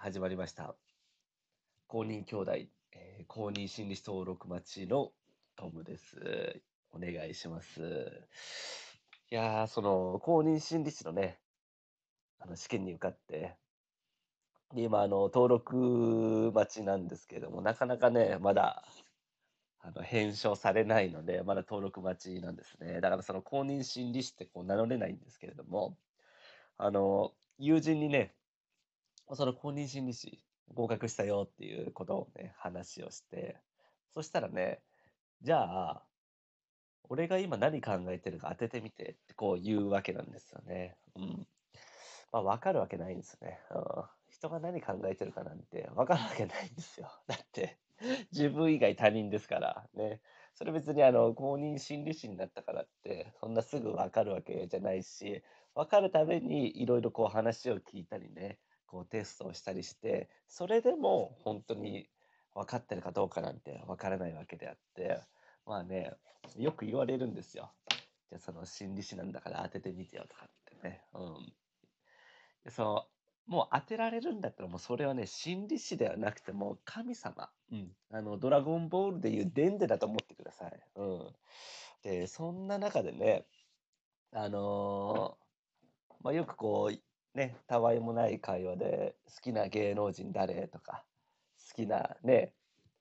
始まりました。公認兄弟、えー公認心理師登録待ちのトムです。お願いします。いやー、その、公認心理師のね、あの、試験に受かって、で今、あの、登録待ちなんですけれども、なかなかね、まだ、あの、返書されないので、まだ登録待ちなんですね。だからその公認心理師ってこう名乗れないんですけれども、あの、友人にね、その公認心理師合格したよっていうことをね、話をして、そしたらね、じゃあ、俺が今何考えてるか当ててみてってこう言うわけなんですよね。うん。まあ、わかるわけないんですよね。うん。人が何考えてるかなんてわかるわけないんですよ。だって、自分以外他人ですからね。それ別にあの、公認心理師になったからって、そんなすぐわかるわけじゃないし、わかるためにいろいろこう話を聞いたりね、こうテストをしたりして、それでも本当に分かってるかどうかなんてわからないわけであって、まあね、よく言われるんですよ。じゃあその心理師なんだから当ててみてよとかってね。うん。でそのもう当てられるんだったらもうそれはね、心理師ではなくてもう神様。うん。あの、ドラゴンボールでいうデンデだと思ってください。うん。で、そんな中でね、あのーまあ、よくこう、ね、たわいもない会話で、好きな芸能人誰とか、好きなね、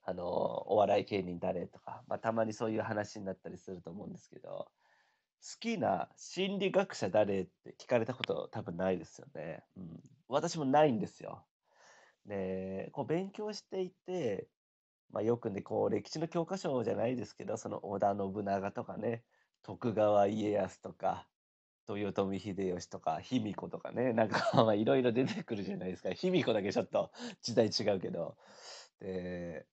あのお笑い芸人誰とか、まあ、たまにそういう話になったりすると思うんですけど、好きな心理学者誰って聞かれたこと多分ないですよね。うん。私もないんですよ。で、こう勉強していて、まあ、よくね、こう歴史の教科書じゃないですけど、その織田信長とかね、徳川家康とか、豊臣秀吉とか、卑弥呼とかね、なんか いろいろ出てくるじゃないですか。卑弥呼だけちょっと時代違うけど。で、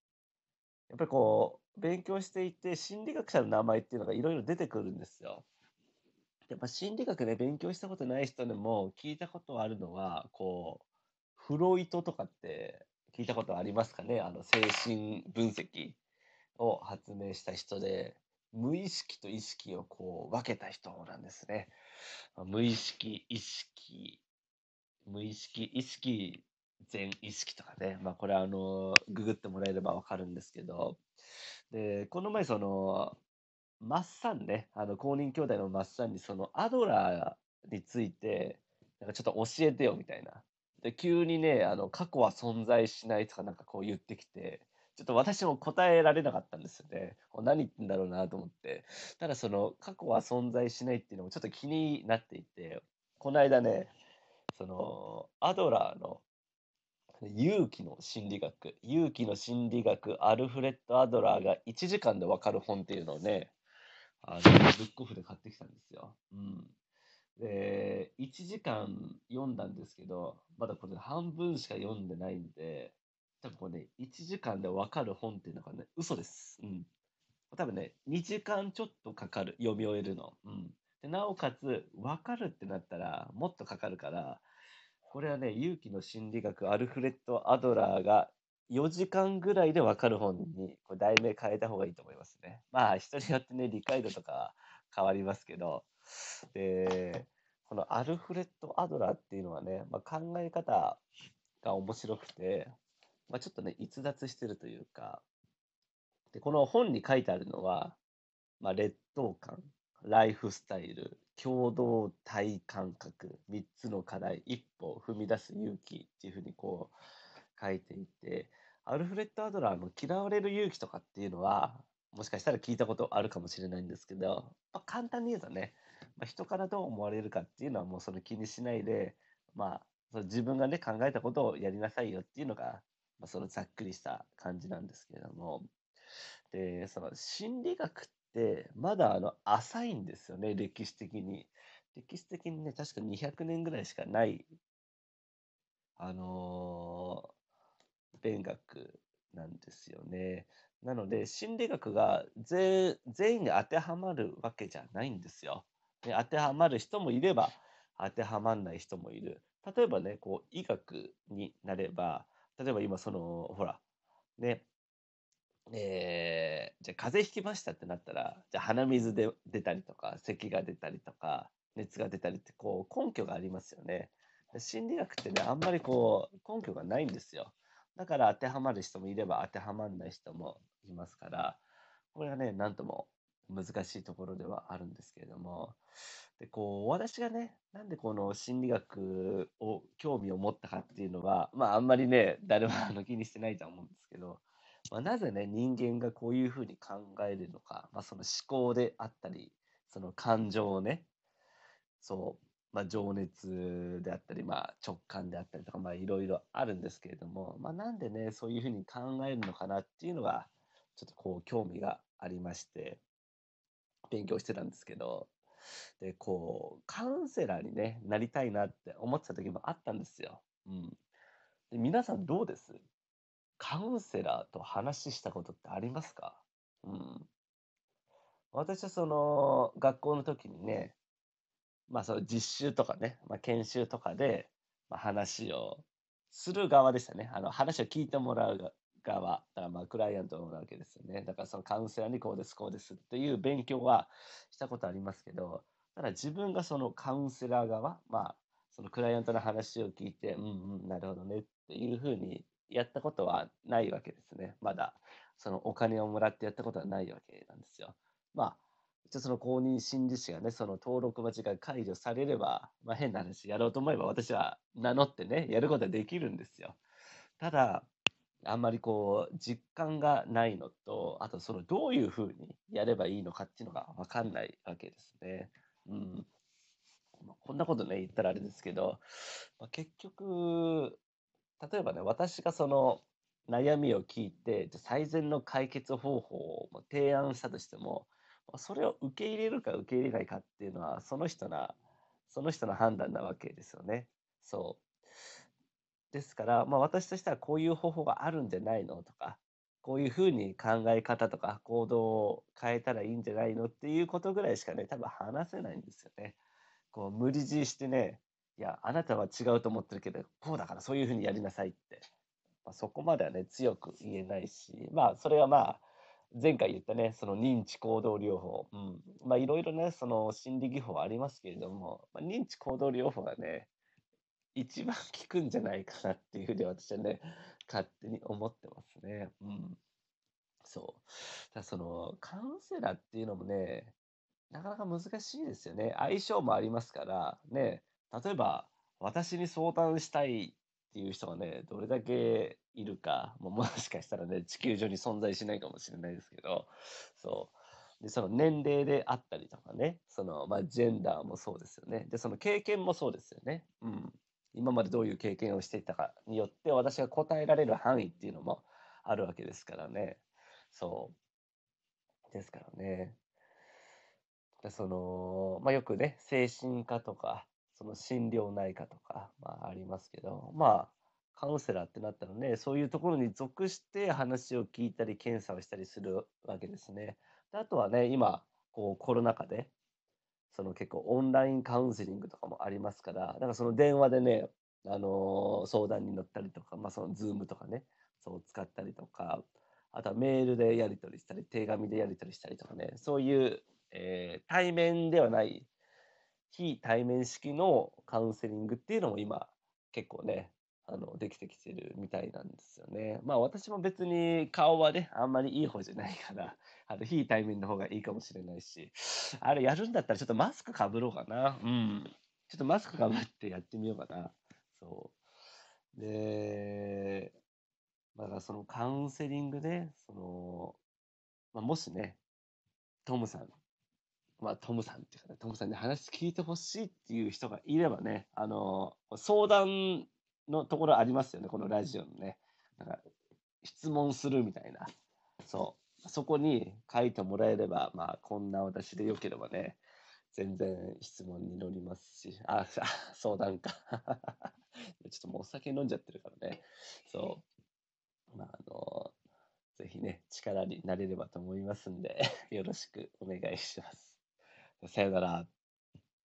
やっぱりこう、勉強していて、心理学者の名前っていうのがいろいろ出てくるんですよ。やっぱ心理学で勉強したことない人でも聞いたことあるのは、こう、フロイトとかって聞いたことありますかね？あの、精神分析を発明した人で、無意識と意識をこう分けた人なんですね。無意識、意識、無意識、意識、全意識とかね。まあこれはあの、ググってもらえればわかるんですけど。で、この前その、マッサンね、あの、公認兄弟のマッサンにそのアドラーについて、なんかちょっと教えてよみたいな。で、急にね、あの、過去は存在しないとかなんかこう言ってきて、ちょっと私も答えられなかったんですよね。何言ってんだろうなと思って。ただその過去は存在しないっていうのもちょっと気になっていて、この間ね、そのアドラーの勇気の心理学、勇気の心理学、アルフレッド・アドラーが1時間でわかる本っていうのをね、あの、ブックオフで買ってきたんですよ。うん。で、1時間読んだんですけど、まだこれ半分しか読んでないんで、多分これね、1時間でわかる本っていうのがね、嘘です。うん。多分ね、2時間ちょっとかかる、読み終えるの。うん。でなおかつ、わかるってなったら、もっとかかるから、これはね、勇気の心理学、アルフレッド・アドラーが4時間ぐらいでわかる本に、これ題名変えた方がいいと思いますね。まあ、人によってね、理解度とか変わりますけど、で、このアルフレッド・アドラーっていうのはね、まあ、考え方が面白くて、まあ、ちょっとね、逸脱してるというか、で、この本に書いてあるのは、まあ、劣等感、ライフスタイル、共同体感覚、3つの課題、一歩踏み出す勇気っていうふうにこう書いていて、アルフレッド・アドラーの嫌われる勇気とかっていうのは、もしかしたら聞いたことあるかもしれないんですけど、まあ、簡単に言うとね、まあ、人からどう思われるかっていうのはもうその気にしないで、まあ、その自分がね、考えたことをやりなさいよっていうのが、まあ、そのざっくりした感じなんですけれども、で、その心理学ってまだあの浅いんですよね、歴史的に。歴史的にね、確か200年ぐらいしかない、あのー勉学なんですよね。なので、心理学が全全員に当てはまるわけじゃないんですよ。で当てはまる人もいれば、当てはまんない人もいる。例えばね、こう、医学になれば、例えば今その、ほら、ね、えーじゃあ風邪ひきましたってなったら、じゃあ鼻水で出たりとか、咳が出たりとか、熱が出たりって、こう、根拠がありますよね。心理学ってね、あんまりこう、根拠がないんですよ。だから当てはまる人もいれば当てはまらない人もいますから、これはね、なんとも難しいところではあるんですけれども、で、こう、私がね、なんでこの心理学を興味を持ったかっていうのは、まああんまりね、誰もあの気にしてないと思うんですけど、まあ、なぜね、人間がこういうふうに考えるのか、まあその思考であったり、その感情をね、そう、まあ、情熱であったり、まあ、直感であったりとか、まあ、いろいろあるんですけれども、まあ、なんでね、そういうふうに考えるのかなっていうのが、ちょっとこう、興味がありまして、勉強してたんですけど、で、こう、カウンセラーにね、なりたいなって思ってた時もあったんですよ。うん。で、皆さんどうです？カウンセラーと話したことってありますか？うん。私はその、学校の時にね、まあ、その実習とかね、まあ、研修とかで、まあ、話をする側でしたね。あの、話を聞いてもらう側。だからまあ、クライアントなわけですよね。だからそのカウンセラーにこうです、こうですっていう勉強はしたことありますけど、ただ自分がそのカウンセラー側、まあ、そのクライアントの話を聞いて、うんうん、なるほどねっていうふうにやったことはないわけですね。まだ、そのお金をもらってやったことはないわけなんですよ。まあ、じゃその公認心理師がね、その登録待ちが解除されれば、まあ、変な話、やろうと思えば私は名乗ってね、やることはできるんですよ。ただ、あんまりこう、実感がないのと、あとそのどういうふうにやればいいのかっていうのがわかんないわけですね。うん。こんなことね、言ったらあれですけど、まあ、結局、例えばね、私がその悩みを聞いて、最善の解決方法を提案したとしても、それを受け入れるか受け入れないかっていうのは、その人な、その人の判断なわけですよね。そう。ですから、まあ私としてはこういう方法があるんじゃないのとか、こういうふうに考え方とか行動を変えたらいいんじゃないのっていうことぐらいしかね、多分話せないんですよね。こう無理強いしてね、いや、あなたは違うと思ってるけど、こうだからそういうふうにやりなさいって。まあ、そこまではね、強く言えないし、まあそれはまあ、前回言ったね、その認知行動療法。うん。まあ、いろいろね、その心理技法ありますけれども、まあ、認知行動療法がね、一番効くんじゃないかなっていうふうに私はね、勝手に思ってますね。うん。そう。だその、カウンセラーっていうのもね、なかなか難しいですよね。相性もありますから、ね、例えば、私に相談したいっていう人がね、どれだけいるか、も もしかしたらね、地球上に存在しないかもしれないですけど、そう。で、その年齢であったりとかね、その、まあ、ジェンダーもそうですよね。で、その経験もそうですよね。うん。今までどういう経験をしていたかによって、私が答えられる範囲っていうのもあるわけですからね。そう。ですからね。でその、まあ、よくね、精神科とか、その心療内科とか、まあ、ありますけど、まあ、カウンセラーってなったらね、そういうところに属して話を聞いたり、検査をしたりするわけですね。であとはね、今、こうコロナ禍で、その結構オンラインカウンセリングとかもありますから、だかその電話でね、あの相談に乗ったりとか、まあそのズームとかね、そう使ったりとか、あとはメールでやり取りしたり、手紙でやり取りしたりとかね、そういう、えー対面ではない非対面式のカウンセリングっていうのも今結構ね、あの、できてきてるみたいなんですよね。まあ私も別に顔はね、あんまりいい方じゃないから、あの、非対面の方がいいかもしれないし、あれやるんだったらちょっとマスクかぶろうかな。うん。ちょっとマスクかぶってやってみようかな。そう。で、まあそのカウンセリングで、その、まあ、もしね、トムさんまあ、トムさんっていうかね、トムさんに話聞いてほしいっていう人がいればね、あの、相談のところありますよね、このラジオのね。なんか、質問するみたいな。そう。そこに書いてもらえれば、まあ、こんな私でよければね、全然質問に乗りますし、あ、あ相談か。ちょっともうお酒飲んじゃってるからね。そう。まあ、あの、ぜひね、力になれればと思いますんで、よろしくお願いします。さよなら。